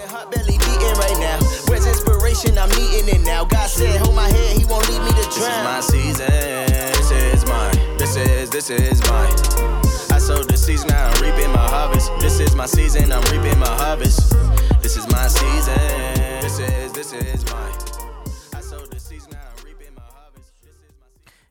Heart belly beating right now. Where's inspiration? I'm needing it now. God said, hold my head, he won't leave me to drown. This is my season. This is mine. This is, this is mine. I sowed the seeds, now I'm reaping my harvest. This is my season, I'm reaping my harvest. This is my season. This is, this is mine.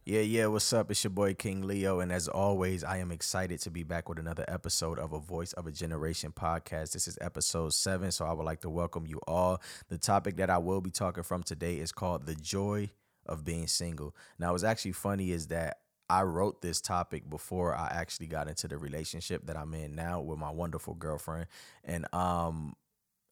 Yeah, yeah, what's up? It's your boy King Leo, and as always, I am excited to be back with another episode of a Voice of a Generation podcast. This is episode seven, so I would like to welcome you all. The topic that I will be talking from today is called The Joy of Being Single. Now, what's actually funny is that I wrote this topic before I actually got into the relationship that I'm in now with my wonderful girlfriend. And um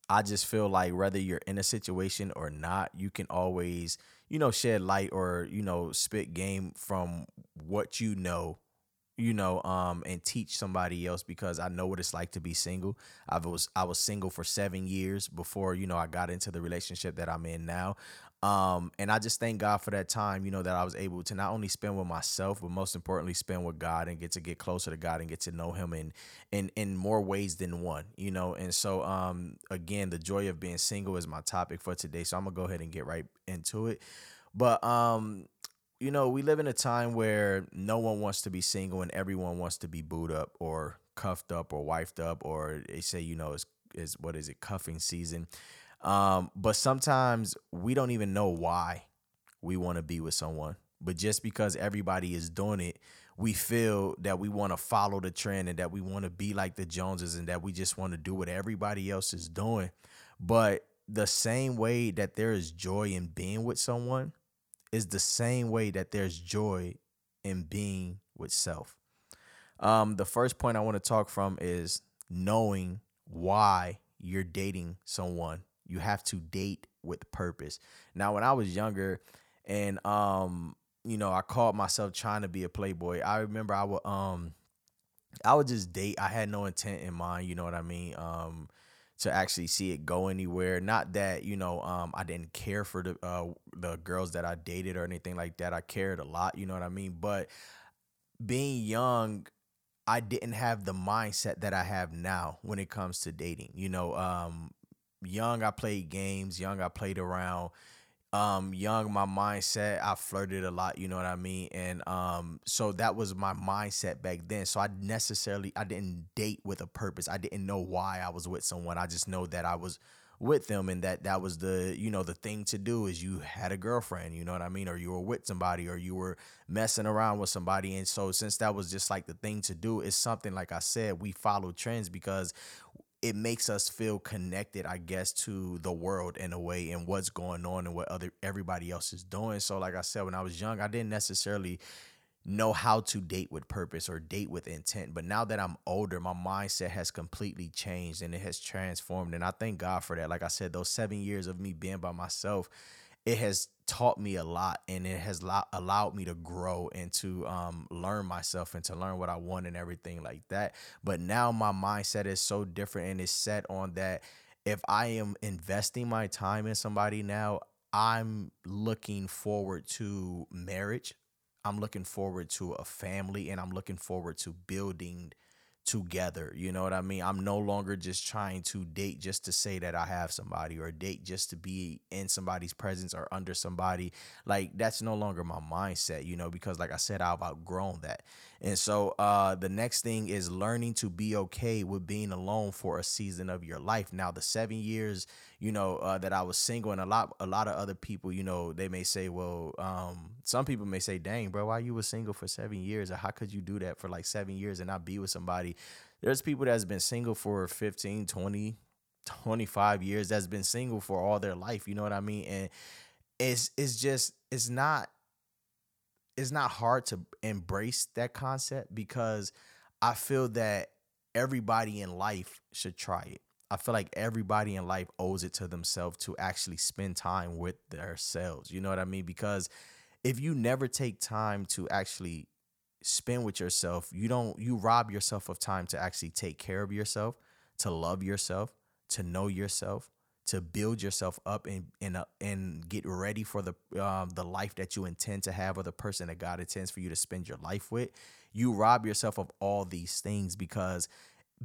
I just feel like whether you're in a situation or not, you can always, you know, shed light or, you know, spit game from what you know, you know, um, and teach somebody else because I know what it's like to be single. I was I was single for seven years before, you know, I got into the relationship that I'm in now. Um, and I just thank God for that time, you know, that I was able to not only spend with myself, but most importantly spend with God and get to get closer to God and get to know him in in in more ways than one, you know. And so um again, the joy of being single is my topic for today. So I'm gonna go ahead and get right into it. But um you know, we live in a time where no one wants to be single and everyone wants to be booed up or cuffed up or wifed up or they say, you know, is is what is it, cuffing season. Um, but sometimes we don't even know why we want to be with someone. But just because everybody is doing it, we feel that we want to follow the trend and that we want to be like the Joneses and that we just want to do what everybody else is doing. But the same way that there is joy in being with someone is the same way that there's joy in being with self. Um, the first point I want to talk from is knowing why you're dating someone you have to date with purpose. Now, when I was younger and um, you know, I called myself trying to be a playboy. I remember I would um I would just date. I had no intent in mind, you know what I mean? Um to actually see it go anywhere. Not that, you know, um I didn't care for the uh the girls that I dated or anything like that. I cared a lot, you know what I mean? But being young, I didn't have the mindset that I have now when it comes to dating. You know, um young I played games, young I played around. Um, young my mindset, I flirted a lot, you know what I mean? And um, so that was my mindset back then. So I necessarily I didn't date with a purpose. I didn't know why I was with someone. I just know that I was with them and that that was the you know the thing to do is you had a girlfriend you know what i mean or you were with somebody or you were messing around with somebody and so since that was just like the thing to do it's something like i said we follow trends because it makes us feel connected, I guess, to the world in a way and what's going on and what other everybody else is doing. So, like I said, when I was young, I didn't necessarily know how to date with purpose or date with intent. But now that I'm older, my mindset has completely changed and it has transformed. And I thank God for that. Like I said, those seven years of me being by myself, it has taught me a lot and it has lo- allowed me to grow and to um, learn myself and to learn what I want and everything like that. But now my mindset is so different and it's set on that if I am investing my time in somebody now, I'm looking forward to marriage. I'm looking forward to a family and I'm looking forward to building together. You know what I mean? I'm no longer just trying to date just to say that I have somebody or date just to be in somebody's presence or under somebody. Like that's no longer my mindset, you know, because like I said, I've outgrown that. And so uh the next thing is learning to be okay with being alone for a season of your life. Now the 7 years, you know, uh, that I was single and a lot a lot of other people, you know, they may say, well, um some people may say, "Dang, bro, why you was single for 7 years? Or how could you do that for like 7 years and not be with somebody?" There's people that's been single for 15, 20, 25 years that's been single for all their life, you know what I mean? And it's it's just it's not it's not hard to embrace that concept because I feel that everybody in life should try it. I feel like everybody in life owes it to themselves to actually spend time with themselves. You know what I mean? Because if you never take time to actually spend with yourself, you don't you rob yourself of time to actually take care of yourself, to love yourself, to know yourself, to build yourself up and and uh, and get ready for the um, the life that you intend to have or the person that God intends for you to spend your life with. You rob yourself of all these things because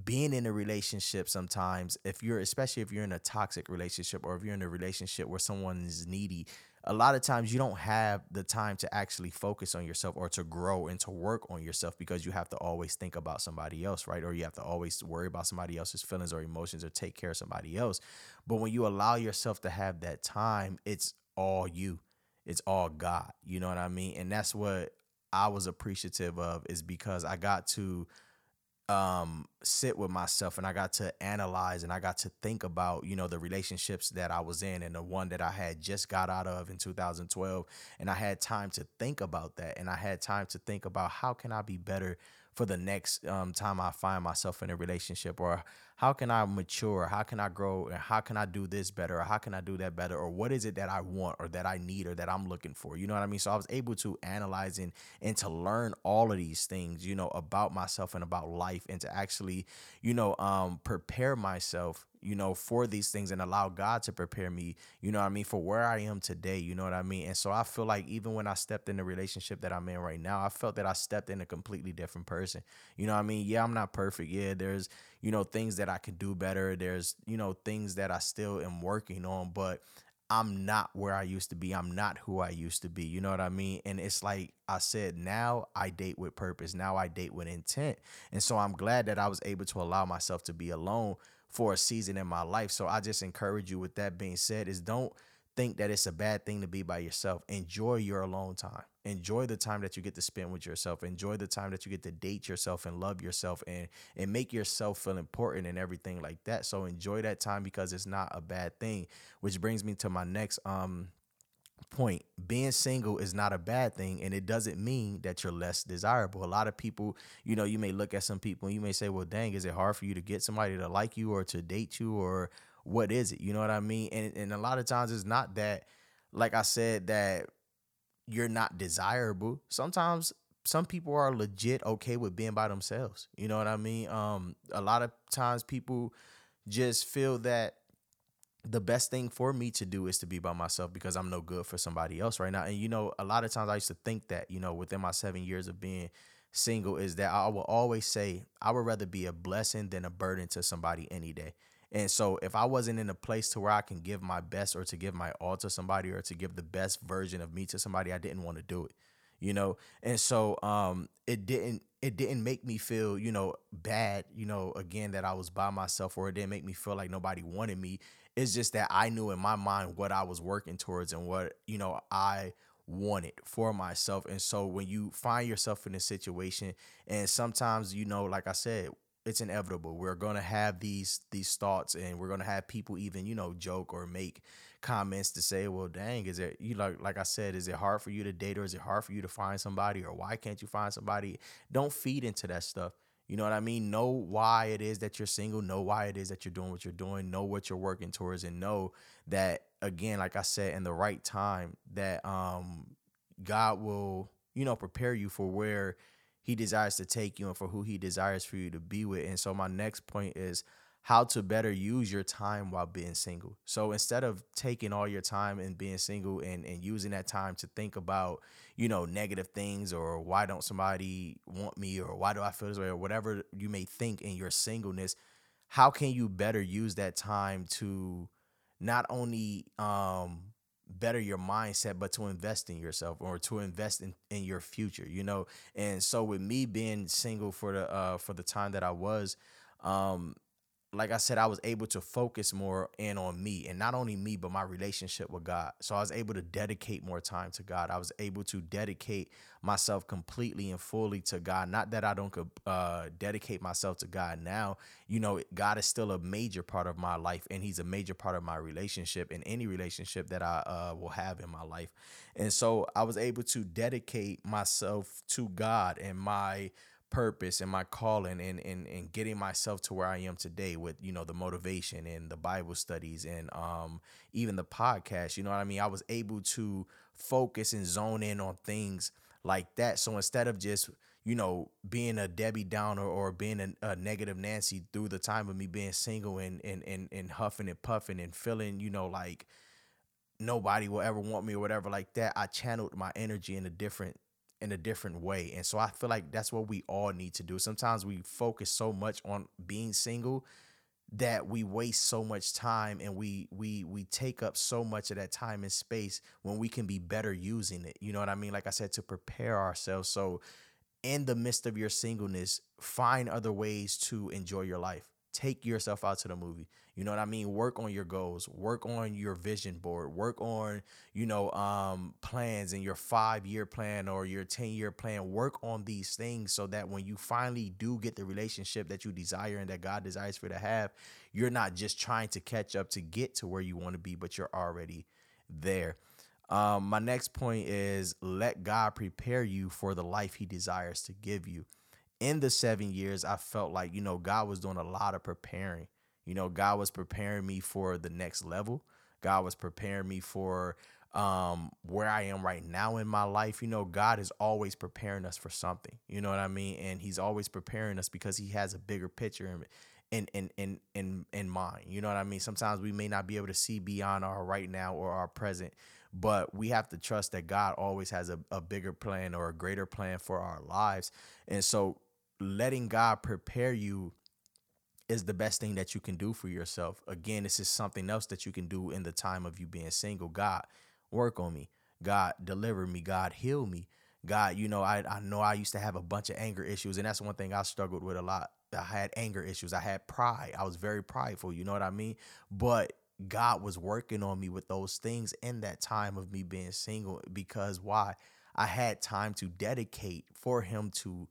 being in a relationship sometimes if you're especially if you're in a toxic relationship or if you're in a relationship where someone is needy a lot of times you don't have the time to actually focus on yourself or to grow and to work on yourself because you have to always think about somebody else right? Or you have to always worry about somebody else's feelings or emotions or take care of somebody else. But when you allow yourself to have that time it's all you. It's all god. You know what i mean? And that's what i was appreciative of is because i got to um sit with myself and I got to analyze and I got to think about, you know, the relationships that I was in and the one that I had just got out of in 2012 and I had time to think about that and I had time to think about how can I be better for the next um, time I find myself in a relationship or how can I mature? How can I grow? And how can I do this better? Or how can I do that better? Or what is it that I want or that I need or that I'm looking for? You know what I mean? So I was able to analyze and, and to learn all of these things, you know, about myself and about life and to actually, you know, um, prepare myself you know, for these things and allow God to prepare me, you know what I mean, for where I am today, you know what I mean? And so I feel like even when I stepped in the relationship that I'm in right now, I felt that I stepped in a completely different person. You know what I mean? Yeah, I'm not perfect. Yeah, there's, you know, things that I could do better. There's, you know, things that I still am working on, but I'm not where I used to be. I'm not who I used to be. You know what I mean? And it's like I said, now I date with purpose. Now I date with intent. And so I'm glad that I was able to allow myself to be alone for a season in my life. So I just encourage you with that being said is don't think that it's a bad thing to be by yourself. Enjoy your alone time. Enjoy the time that you get to spend with yourself. Enjoy the time that you get to date yourself and love yourself and and make yourself feel important and everything like that. So enjoy that time because it's not a bad thing. Which brings me to my next um point being single is not a bad thing and it doesn't mean that you're less desirable a lot of people you know you may look at some people and you may say well dang is it hard for you to get somebody to like you or to date you or what is it? You know what i mean? And, and a lot of times it's not that like i said that you're not desirable. Sometimes some people are legit okay with being by themselves. You know what i mean? Um a lot of times people just feel that the best thing for me to do is to be by myself because I'm no good for somebody else right now. And you know, a lot of times I used to think that, you know, within my seven years of being single, is that I will always say I would rather be a blessing than a burden to somebody any day. And so if I wasn't in a place to where I can give my best or to give my all to somebody or to give the best version of me to somebody, I didn't want to do it. You know? And so um it didn't it didn't make me feel, you know, bad, you know, again that I was by myself or it didn't make me feel like nobody wanted me it's just that I knew in my mind what I was working towards and what, you know, I wanted for myself. And so when you find yourself in a situation and sometimes, you know, like I said, it's inevitable. We're gonna have these these thoughts and we're gonna have people even, you know, joke or make comments to say, well, dang, is it you like like I said, is it hard for you to date or is it hard for you to find somebody or why can't you find somebody? Don't feed into that stuff. You know what I mean? Know why it is that you're single, know why it is that you're doing what you're doing, know what you're working towards, and know that again, like I said, in the right time, that um God will, you know, prepare you for where he desires to take you and for who he desires for you to be with. And so my next point is how to better use your time while being single. So instead of taking all your time and being single and, and using that time to think about, you know, negative things or why don't somebody want me or why do I feel this way or whatever you may think in your singleness, how can you better use that time to not only um better your mindset but to invest in yourself or to invest in, in your future you know? And so with me being single for the uh for the time that i was um like I said, I was able to focus more in on me and not only me, but my relationship with God. So I was able to dedicate more time to God. I was able to dedicate myself completely and fully to God. Not that I don't uh, dedicate myself to God now. You know, God is still a major part of my life and He's a major part of my relationship and any relationship that I uh, will have in my life. And so I was able to dedicate myself to God and my purpose and my calling and, and and getting myself to where I am today with you know the motivation and the Bible studies and um even the podcast you know what I mean? I was able to focus and zone in on things like that. So instead of just you know being a Debbie Downer or being a, a negative Nancy through the time of me being single and and and and huffing and puffing and feeling you know like nobody will ever want me or whatever like that I channeled my energy in a different in a different way. And so I feel like that's what we all need to do. Sometimes we focus so much on being single that we waste so much time and we we we take up so much of that time and space when we can be better using it. You know what I mean? Like I said to prepare ourselves so in the midst of your singleness, find other ways to enjoy your life. Take yourself out to the movie. You know what I mean? Work on your goals, work on your vision board, work on, you know, um, plans and your five year plan or your 10 year plan. Work on these things so that when you finally do get the relationship that you desire and that God desires for you to have, you're not just trying to catch up to get to where you want to be, but you're already there. Um, my next point is let God prepare you for the life He desires to give you. In the seven years, I felt like, you know, God was doing a lot of preparing. You know, God was preparing me for the next level. God was preparing me for um where I am right now in my life. You know, God is always preparing us for something. You know what I mean? And he's always preparing us because he has a bigger picture in in in in in, in mind. You know what I mean? Sometimes we may not be able to see beyond our right now or our present, but we have to trust that God always has a, a bigger plan or a greater plan for our lives. And so letting God prepare you is the best thing that you can do for yourself. Again, this is something else that you can do in the time of you being single. God, work on me. God, deliver me. God, heal me. God, you know, I, I know I used to have a bunch of anger issues, and that's one thing I struggled with a lot. I had anger issues. I had pride. I was very prideful. You know what I mean? But God was working on me with those things in that time of me being single because why? I had time to dedicate for Him to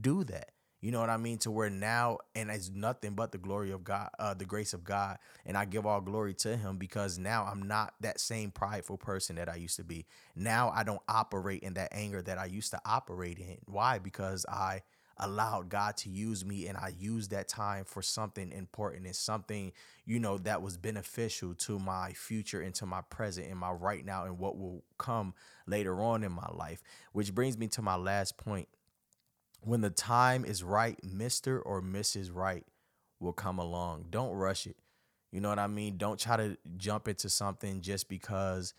do that. You know what I mean? To where now, and it's nothing but the glory of God, uh, the grace of God. And I give all glory to Him because now I'm not that same prideful person that I used to be. Now I don't operate in that anger that I used to operate in. Why? Because I allowed God to use me and I used that time for something important and something, you know, that was beneficial to my future and to my present and my right now and what will come later on in my life. Which brings me to my last point when the time is right, Mr. or Mrs. Right will come along. Don't rush it. You know what I mean? Don't try to jump into something just because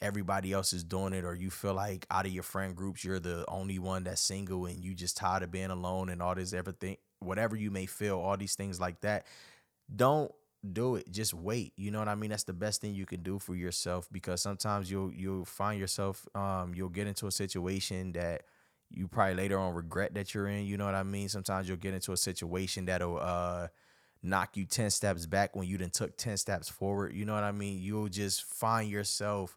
everybody else is doing it or you feel like out of your friend groups you're the only one that's single and you just tired of being alone and all this everything whatever you may feel all these things like that don't do it just wait you know what i mean that's the best thing you can do for yourself because sometimes you'll you'll find yourself um you'll get into a situation that you probably later on regret that you're in. You know what I mean? Sometimes you'll get into a situation that'll uh, knock you 10 steps back when you done took 10 steps forward. You know what I mean? You'll just find yourself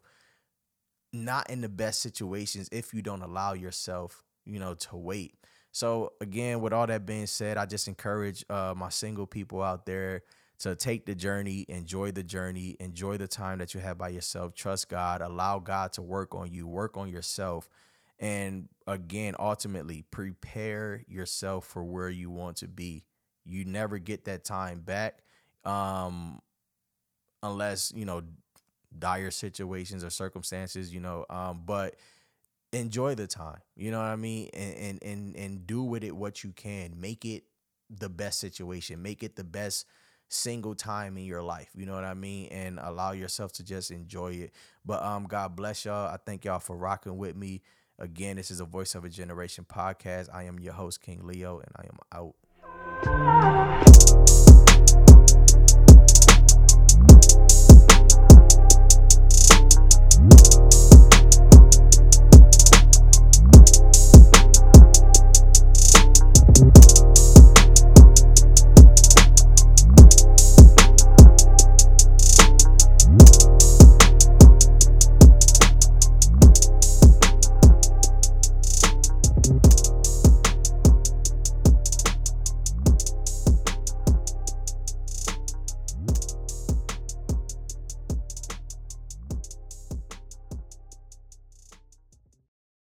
not in the best situations if you don't allow yourself, you know, to wait. So again, with all that being said, I just encourage uh, my single people out there to take the journey, enjoy the journey, enjoy the time that you have by yourself. Trust God, allow God to work on you, work on yourself and again, ultimately, prepare yourself for where you want to be. You never get that time back um, unless, you know, dire situations or circumstances, you know, um, but enjoy the time. You know what I mean? And, and and and do with it what you can. Make it the best situation. Make it the best single time in your life. You know what I mean? And allow yourself to just enjoy it. But um God bless y'all. I thank y'all for rocking with me. Again, this is a Voice of a Generation podcast. I am your host, King Leo, and I am out.